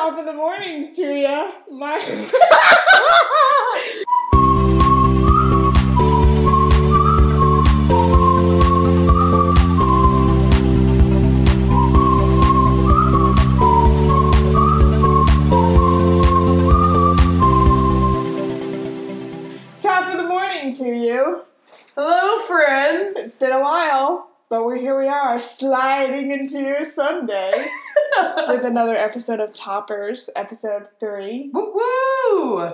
Top of the morning to ya. My. Top of the morning to you. Hello, friends. It's been a while, but we're here. We are sliding into your Sunday with another episode of Toppers, episode three. woo woo!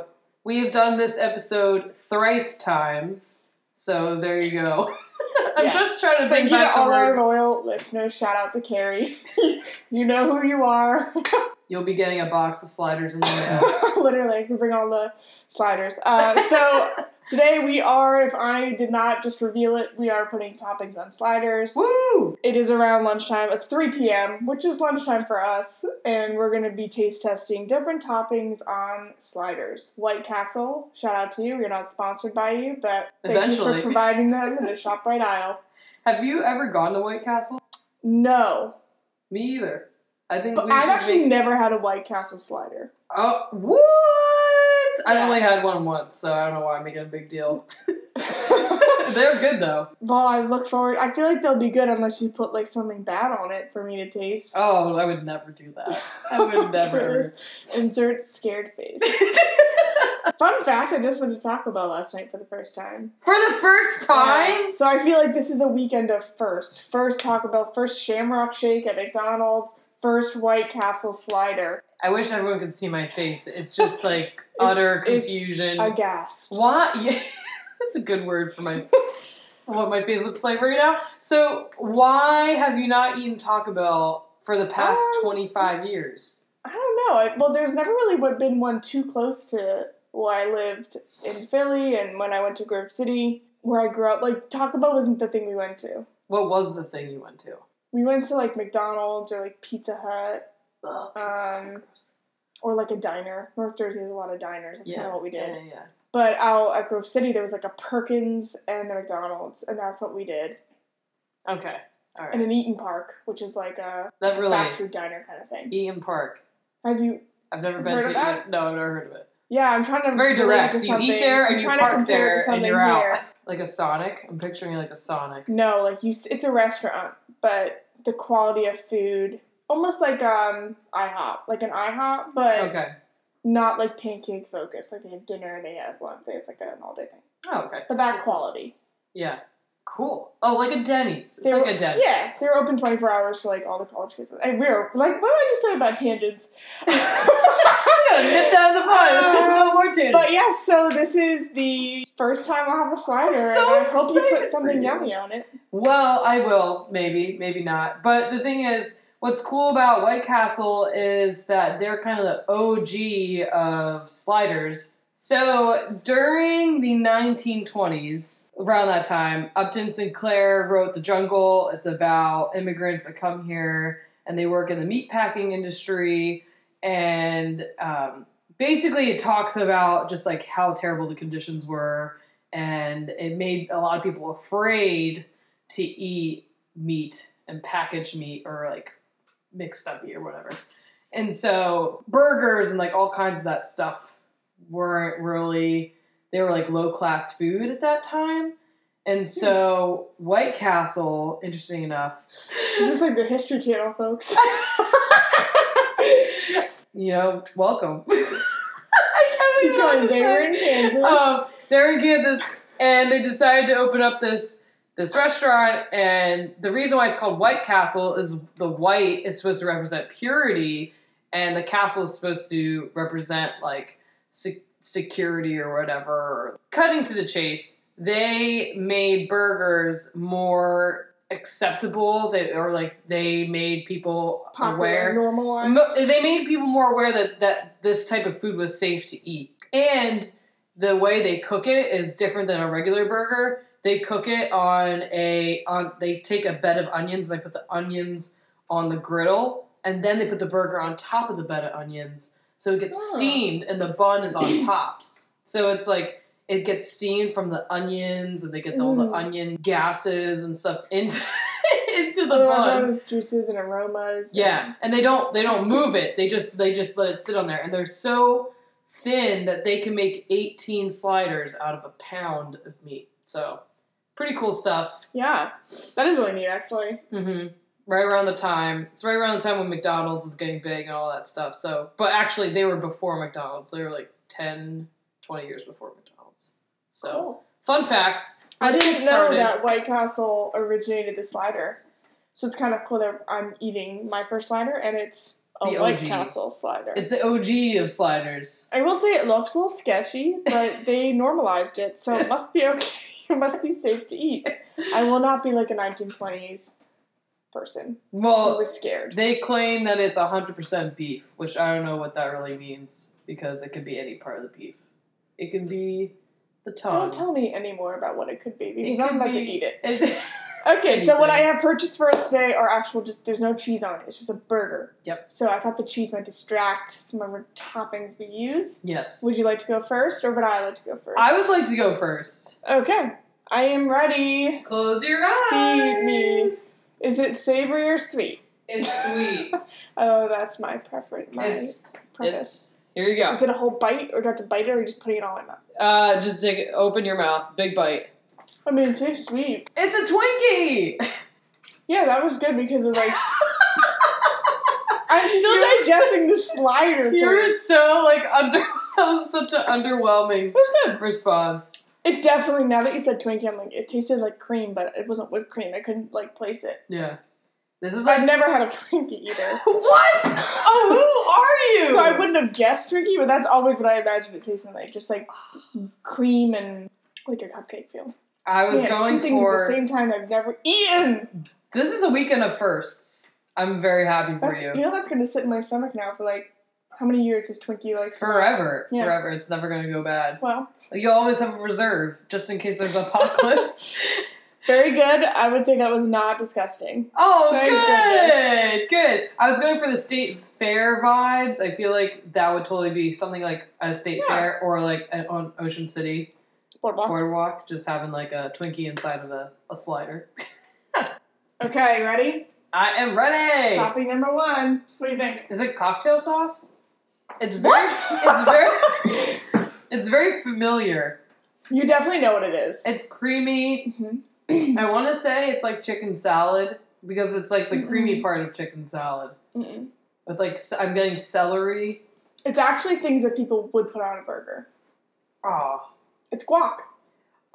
We have done this episode thrice times, so there you go. I'm Yes. just trying to Thank you to all our loyal listeners. Shout out to Carrie. you know who you are. You'll be getting a box of sliders in the mail. Literally, I can bring all the sliders. Uh, so today we are, if I did not just reveal it, we are putting toppings on sliders. Woo! It is around lunchtime. It's 3 p.m., which is lunchtime for us, and we're going to be taste testing different toppings on sliders. White Castle, shout out to you. We're not sponsored by you, but thank you for providing them in the ShopRite aisle. Have you ever gone to White Castle? No, Me either. I think but I've actually make- never had a White Castle slider. Oh, what? I Yeah. only had one once, so I don't know why I'm making a big deal. They're good though. Well, I look forward. I feel like they'll be good unless you put like something bad on it for me to taste. Oh, I would never do that. I would never. Insert scared face. Fun fact: I just went to Taco Bell last night for the first time. For the first time? So I feel like this is a weekend of first. First Taco Bell, first Shamrock Shake at McDonald's, first White Castle slider. I wish everyone could see my face. It's just like utter it's confusion. Aghast. Why? Yeah, that's a good word for my what my face looks like right now. So why have you not eaten Taco Bell for the past Um, twenty five years? I don't know. I, well, there's never really been one too close to where I lived in Philly and when I went to Grove City, where I grew up. Like Taco Bell wasn't the thing we went to. What was the thing you went to? We went to like McDonald's or like Pizza Hut pizza, Um, or like a diner. North Jersey has a lot of diners. That's kind of what we did. Yeah, yeah, yeah. But out at Grove City, there was like a Perkins and the McDonald's, and that's what we did. Okay, all And an Eat'n Park, which is like a That really fast food diner kind of thing. Eat'n Park. Have you? I've never been to? Eat'n. No, I've never heard of it. Yeah, I'm trying to. It's very direct. To You eat something. there I'm and you trying park to compare there it to and you're out. here. Like a Sonic. I'm picturing like a Sonic. No, like you. It's a restaurant, but the quality of food, almost like um IHOP, like an IHOP, but Okay. not like pancake focused. Like they have dinner, they have lunch. It's like an all day thing. Oh, okay. But that quality. Yeah. Cool. Oh, like a Denny's. It's They like were- a Denny's. Yeah, they were open 24 hours to like all the college kids. And we were like, what did I just say about tangents? I'm gonna nip that in the bud. Um, no more tangents. but yeah, so this is the first time I'll have a slider, so and I hope you put something you. yummy on it. Well, I will, maybe, maybe not. But the thing is, what's cool about White Castle is that they're kind of the OG of sliders. So during the 1920s, around that time, Upton Sinclair wrote The Jungle. It's about immigrants that come here and they work in the meatpacking industry. And um, basically, it talks about just like how terrible the conditions were. And it made a lot of people afraid to eat meat and packaged meat or like mixed up meat or whatever. And so burgers and like all kinds of that stuff weren't really they were like low class food at that time. And so White Castle, interesting enough, This is like the History Channel, folks. you know, welcome. I can't Keep even know what going. They were in Kansas. um, they're in Kansas, and they decided to open up this this restaurant. And the reason why it's called White Castle is the white is supposed to represent purity, and the castle is supposed to represent like se- security or whatever. Cutting to the chase, they made burgers more acceptable. They or like they made people Popular, aware. normalized. They made people more aware that, that this type of food was safe to eat. And the way they cook it is different than a regular burger. They cook it on a on they take a bed of onions and they put the onions on the griddle and then they put the burger on top of the bed of onions. So it gets Oh. steamed and the bun is on top. So it's like it gets steamed from the onions and they get all the Mm. onion gases and stuff into into the bun. those juices and aromas. Yeah, and they don't they don't move it. They just they just let it sit on there, and they're so thin that they can make 18 sliders out of a pound of meat. So pretty cool stuff. Yeah, that is really neat, actually. hmm Right around the time it's right around the time when McDonald's was getting big and all that stuff. So, but actually, they were before McDonald's. They were like 10, 20 years before McDonald's. So, Cool. fun facts. I didn't know that White Castle originated the slider, so it's kind of cool that I'm eating my first slider and it's a The White OG. Castle slider. It's the OG of sliders. I will say it looks a little sketchy, but they normalized it, so it must be okay. it must be safe to eat. I will not be like a 1920s person who Well, was scared. They claim that it's 100% beef, which I don't know what that really means because it could be any part of the beef. It can be the tongue. Don't tell me any more about what it could be because I'm about to eat it. Okay, so what I have purchased for us today are actual just there's no cheese on it. It's just a burger. Yep. So I thought the cheese might distract from other toppings we use. yes. Would you like to go first or would I like to go first? I would like to go first. Okay. I am ready. Close your eyes. Feed me. Is it savory or sweet? It's sweet. Oh, that's my preference. My it's preface. it's here you go. Is it a whole bite or do I have to bite it or are you just putting it all in my mouth? Uh, just take it, open your mouth, big bite. I mean, it tastes sweet. It's a Twinkie. Yeah, that was good because of like I'm still You're- digesting the slider You're so like under. That was such an underwhelming It was good. response. It definitely now that you said Twinkie, I'm like it tasted like cream, but it wasn't whipped cream. I couldn't like place it. Yeah. This is I've never had a Twinkie either. what? Oh, who are you? So I wouldn't have guessed Twinkie, but that's always what I imagined it tasting like. Just like cream and like a cupcake feel. I was Man, going two things for. at the same time I've never eaten. This is a weekend of firsts. I'm very happy for That's, you. you know that's gonna sit in my stomach now for like how many years is Twinkie like Forever, Yeah. forever. It's never gonna go bad. Well, You always have a reserve just in case there's apocalypse. very good. I would say that was not disgusting. oh, Thank good, good. I was going for the state fair vibes. I feel like that would totally be something like a state Yeah. fair or like an, on Ocean City Boardwalk. boardwalk, just having like a Twinkie inside of a, a slider. Okay, ready? I am ready. Topping number one. What do you think? Is it cocktail sauce? It's very. It's very. it's very familiar. You definitely know what it is. It's creamy. Mhm. I want to say it's like chicken salad because it's like the creamy Mm-mm. part of chicken salad Mm-mm. with like I'm getting celery. It's actually things that people would put on a burger. Oh. It's guac.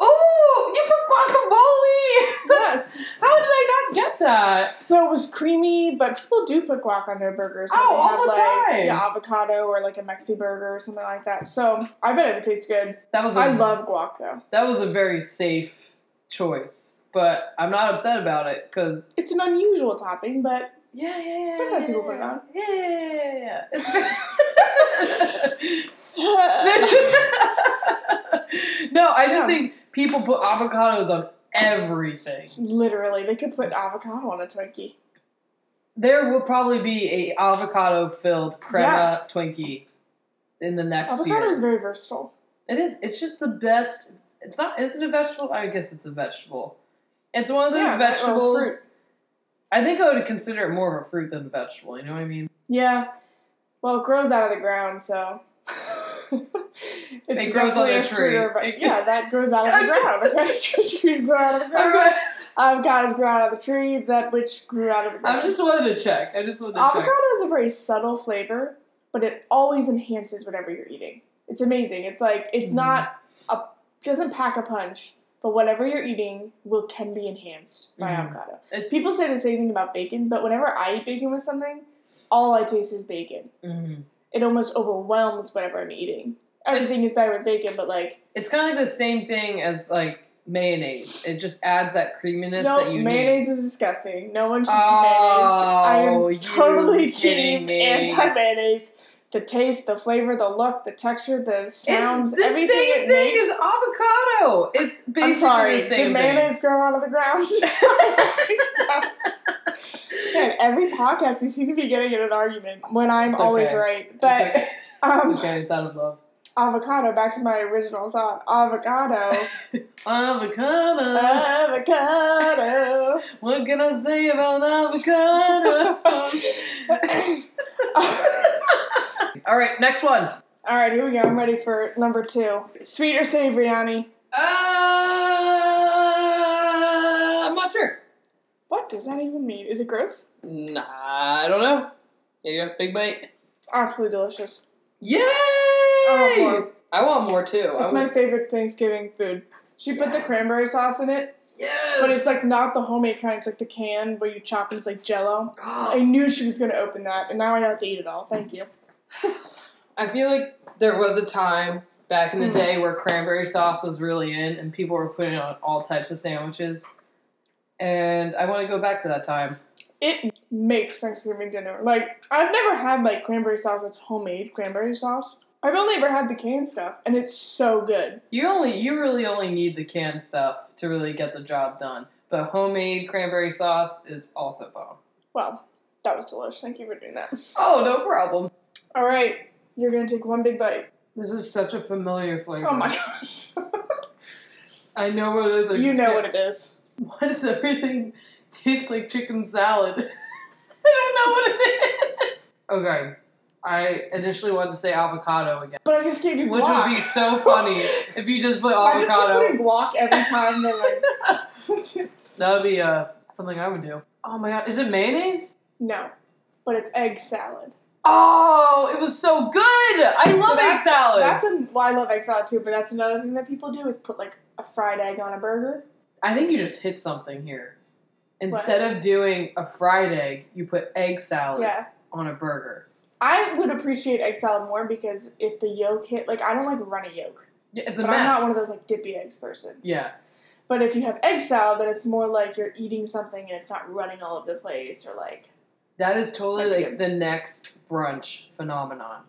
Oh, you put guacamole. That's- Yes. How did I not get that? So it was creamy, but people do put guac on their burgers. Oh, all the like, time. Yeah, avocado or like a Mexi burger or something like that. So I bet it would taste good. That was a, I love guac though. that was a very safe choice, but I'm not upset about it because It's an unusual topping, but Yeah, yeah, yeah. Sometimes yeah, people put it on. Yeah, yeah, yeah, yeah. It's no, I just Yeah. think people put avocados on everything. literally, they could put avocado on a Twinkie. There will probably be a avocado filled crema Twinkie in the next Avocado year. is very versatile. It is. It's just the best. It's not. Is it a vegetable? I guess it's a vegetable. It's one of those Yeah, vegetables. I think I would consider it more of a fruit than a vegetable. You know what I mean? Yeah. Well, it grows out of the ground, so. it's It grows on the a fruit tree. or yeah, that grows out of the ground. Okay, trees grow out of the ground. Okay. Avocados grow out of the tree, that which grew out of the ground. I just wanted to check. I just wanted to Avocado check. is a very subtle flavor, but it always enhances whatever you're eating. It's amazing. It's like it's Mhm. not a doesn't pack a punch, but whatever you're eating will can be enhanced by Mhm. avocado. It- People say the same thing about bacon, but whenever I eat bacon with something, all I taste is bacon. Mhm. It almost overwhelms whatever I'm eating. Everything is better with bacon, but like It's kind of like the same thing as like mayonnaise. It just adds that creaminess no, that you mayonnaise need. is disgusting. No one should Oh, eat mayonnaise. I am totally kidding team me. anti mayonnaise. The taste, the flavor, the look, the texture, the sounds, it's the everything same it thing makes. as avocado. It's basically I'm sorry, the same did thing. mayonnaise grow out of the ground? Man, every podcast we seem to be getting in an argument when I'm It's always okay. right. It's But okay. um, It's okay. It's out of love. Avocado. Back to my original thought. Avocado. Avocado. Avocado. What can I say about avocado? All right, next one. All right, here we go. I'm ready for number two. Sweet or savory, Annie? Uh, I'm not sure. What does that even mean? Is it gross? Nah, I don't know. Here you go, big bite. Absolutely delicious. Yay! want more. I want more too. I It's my favorite Thanksgiving food. She put the cranberry sauce in it, yes! but it's like not the homemade kind. It's like the can where you chop and it's like Jello. I knew she was gonna open that, and now I have to eat it all. Thank you. I feel like there was a time back in the Mm. day where cranberry sauce was really in and people were putting it on all types of sandwiches. And I want to go back to that time. It makes Thanksgiving dinner. Like I've never had like cranberry sauce that's homemade cranberry sauce. I've only ever had the canned stuff, and it's so good. You only you really only need the canned stuff to really get the job done. But homemade cranberry sauce is also bomb. Well, that was delicious. Thank you for doing that. Oh, no problem. All right, you're gonna take one big bite. This is such a familiar flavor. Oh my gosh. I know what it is. I you know what it is. Why does everything taste like chicken salad? I don't know what it is. Okay. I initially wanted to say avocado again, But I just gave you guac. which would be so funny if you just put avocado. I just avocado. putting guac every time. They're like, That would be uh, something I would do. Oh my god, is it mayonnaise? no, but it's egg salad. Oh, it was so good! I love egg salad. That's a, well, I love egg salad too, but that's another thing that people do is put like a fried egg on a burger. I think you just hit something here. Instead of doing a fried egg, you put egg salad Yeah. on a burger. I would appreciate egg salad more because if the yolk hit, like I don't like runny yolk, Yeah, it's a but mess. I'm not one of those like dippy eggs person. Yeah. But if you have egg salad, then it's more like you're eating something and it's not running all over the place or like That is totally That'd like the next brunch phenomenon.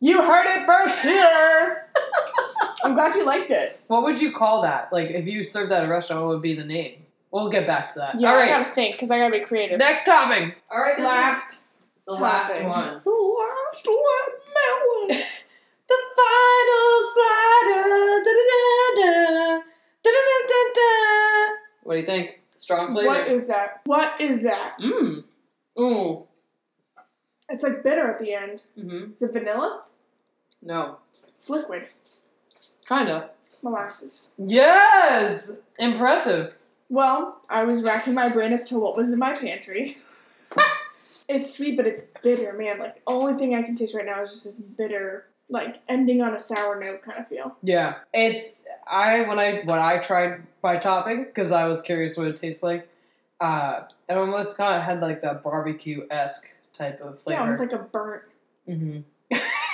you heard it first here. I'm glad you liked it. What would you call that? Like if you served that at a restaurant, what would be the name? We'll get back to that. Yeah, All I gotta think because I gotta be creative. Next topping. All right. Last the last one. The last one, melon. The final slider. Da-da-da-da. Da-da-da-da-da. What do you think? Strong What flavors. is that? What is that? Mmm. Ooh. It's like bitter at the end. Mm-hmm. Is it vanilla? No. It's liquid. Kinda. Molasses. Yes. Impressive. Well, I was racking my brain as to what was in my pantry. it's sweet, but it's bitter, man. Like, the only thing I can taste right now is just this bitter, like, ending on a sour note kind of feel. Yeah. It's I when I when I tried by topping because I was curious what it tastes like. Uh, it almost kind of had like that barbecue esque type of flavor. Yeah, almost like a burnt mm-hmm.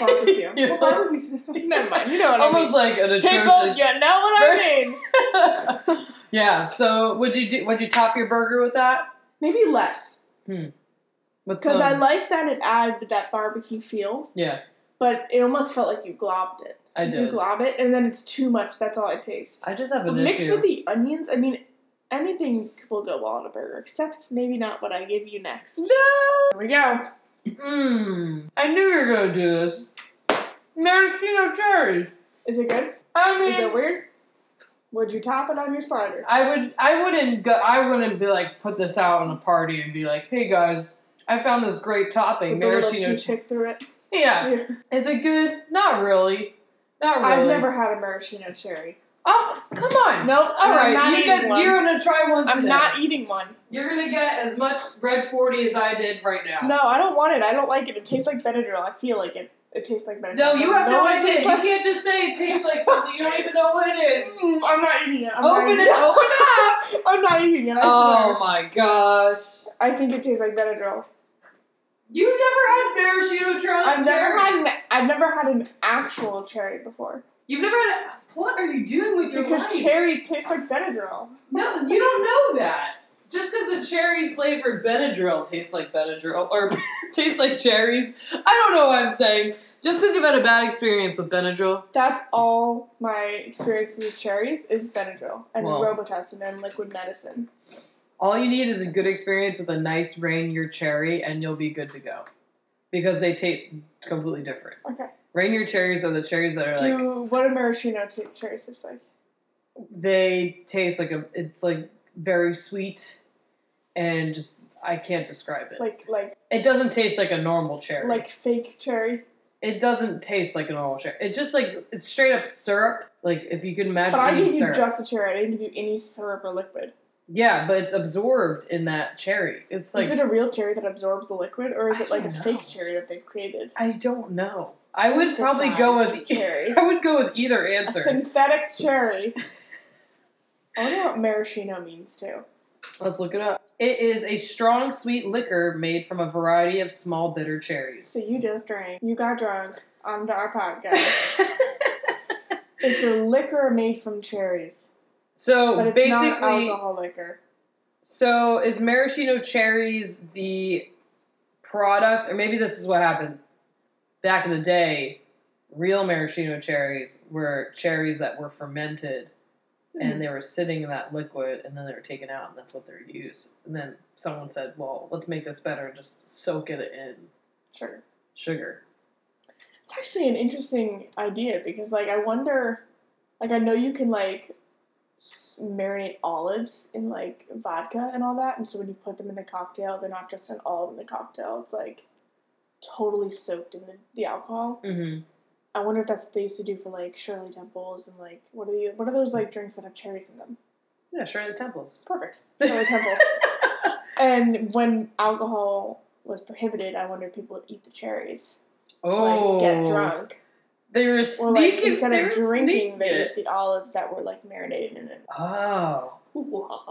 barbecue. Yeah. Well, barbecue's. Never mind. You know what I mean? almost like an mean. People, you know what I mean. yeah. So would you do? Would you top your burger with that? Maybe less. With Because I like that it added that barbecue feel, yeah, but it almost felt like you globbed it. I You did. glob it, and then it's too much. That's all I taste. I just have an Mixed issue. with the onions, I mean, anything will go well on a burger, except maybe not what I give you next. no. Here we go. Mmm. I knew you were gonna do this. Maraschino cherries. Is it good? I mean, Is it weird? Would you top it on your slider? I would I wouldn't go I wouldn't be like put this out on a party and be like, hey guys, I found this great topping, With maraschino toothpick through it. Yeah. Yeah. Is it good? Not really. Not really. I've never had a maraschino cherry. Oh, come on. Nope. All I'm right, you get. You're gonna try one I'm not eating one. You're gonna get as much red forty as I did right now. No, I don't want it. I don't like it. It tastes like Benadryl. I feel like it. It tastes like Benadryl. No, you have no it idea. tastes You can't just say it tastes like something you don't even know what it is. Mm, I'm not eating it. I'm Open it, open up. I'm not eating it. I Oh swear. my gosh. I think it tastes like Benadryl. You've never had maraschino cherries? I've never had an, I've never had an actual cherry before You've never had a, What are you doing with your because life? cherries taste like Benadryl. No, you don't know that. Just because a cherry flavored Benadryl tastes like Benadryl or tastes like cherries, I don't know what I'm saying. Just because you've had a bad experience with Benadryl, That's all my experience with cherries is Benadryl and Well. Robitussin and liquid medicine. All you need is a good experience with a nice Rainier cherry, and you'll be good to go. Because they taste completely different. Okay. Rainier cherries are the cherries that are like Do what do maraschino ch- cherries taste like? they taste like a. It's like very sweet, and just I can't describe it. Like like it doesn't taste like a normal cherry. like fake cherry. it doesn't taste like a normal cherry. It's just like it's straight up syrup. Like if you could imagine But I gave you just the cherry. I didn't give you any syrup or liquid. Yeah, but it's absorbed in that cherry. It's like is it a real cherry that absorbs the liquid, or is I it like a don't fake cherry that they've created? I don't know. I would probably go with cherry. I would go with either A answer. synthetic cherry. I wonder what maraschino means too. Let's look it up. It is a strong sweet liquor made from a variety of small bitter cherries. So you just drank. You got drunk on our podcast. it's a liquor made from cherries, so but it's basically, not alcohol liquor. so is maraschino cherries the product, or maybe this is what happened back in the day? Real maraschino cherries were cherries that were fermented Hmm. and they were sitting in that liquid and then they were taken out and that's what they're used. And then someone said, Well, let's make this better and just soak it in sugar." sugar. It's actually an interesting idea because, like, I wonder, like, I know you can like marinate olives in like vodka and all that, and so when you put them in the cocktail, they're not just an olive in the cocktail; it's like totally soaked in the, the alcohol. Mm-hmm. I wonder if that's what they used to do for like Shirley Temples and like what are the what are those like drinks that have cherries in them? Yeah, Shirley Temples. Perfect, Shirley Temples. And when alcohol was prohibited, I wonder if people would eat the cherries to Oh, like get drunk. They were Or like sneaking. instead they of were drinking, sneaking they eat the olives that were like marinated in it. Oh,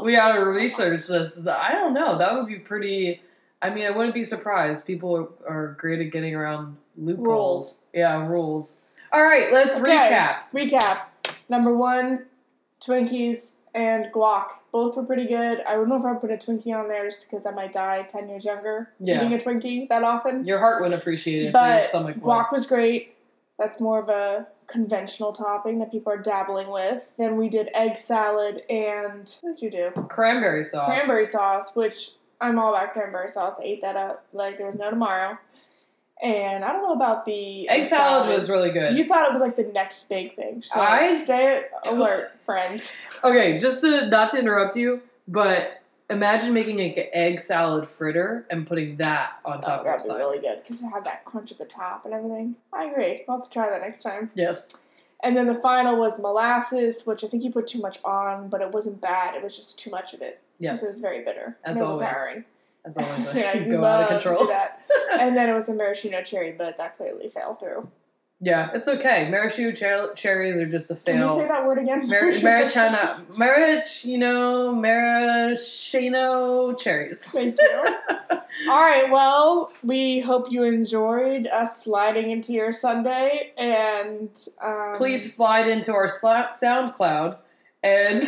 we gotta research this. I don't know. That would be pretty. I mean, I wouldn't be surprised. People are, are great at getting around loopholes. Rules. Yeah, rules. All right, let's Okay. recap. Recap: Number one, Twinkies and guac. Both were pretty good. I don't know if I would put a Twinkie on there just because I might die ten years younger Yeah. eating a Twinkie that often. Your heart wouldn't appreciate it, but your stomach would. guac was great. That's more of a conventional topping that people are dabbling with. Then we did egg salad and what did you do? Cranberry sauce. Cranberry sauce, which I'm all about cranberry sauce. I ate that up like there was no tomorrow. And I don't know about the Egg salad was really good. You thought it was like the next big thing. So I- stay alert, friends. Okay, just to not to interrupt you, but imagine making an egg salad fritter and putting that on top Oh, of your that'd be really good because it had that crunch at the top and everything. I agree. I'll have to try that next time. Yes. And then the final was molasses, which I think you put too much on, but it wasn't bad. It was just too much of it. Because it was very bitter. As always. overpowering. As always, yeah, I you go out of control. and then it was a maraschino cherry, but that clearly fell through. Yeah, it's okay. Maraschino cher- cherries are just a fail. Can you say that word again? Mar- Maraschino, maraschino, maraschino cherries. Thank you. All right, well, we hope you enjoyed us sliding into your Sunday, and um, Please slide into our sla- SoundCloud and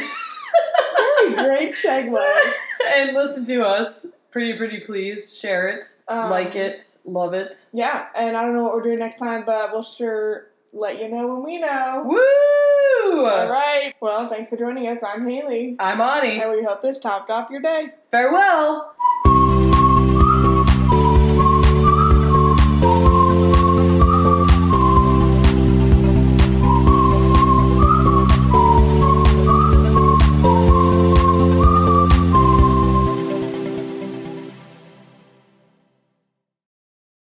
very great segue. and listen to us. Pretty, pretty please. Share it, Um, like it, love it. Yeah, and I don't know what we're doing next time, but we'll sure let you know when we know. Woo! All right. Well, thanks for joining us. I'm Haley, I'm Ani. and we hope this topped off your day. Farewell.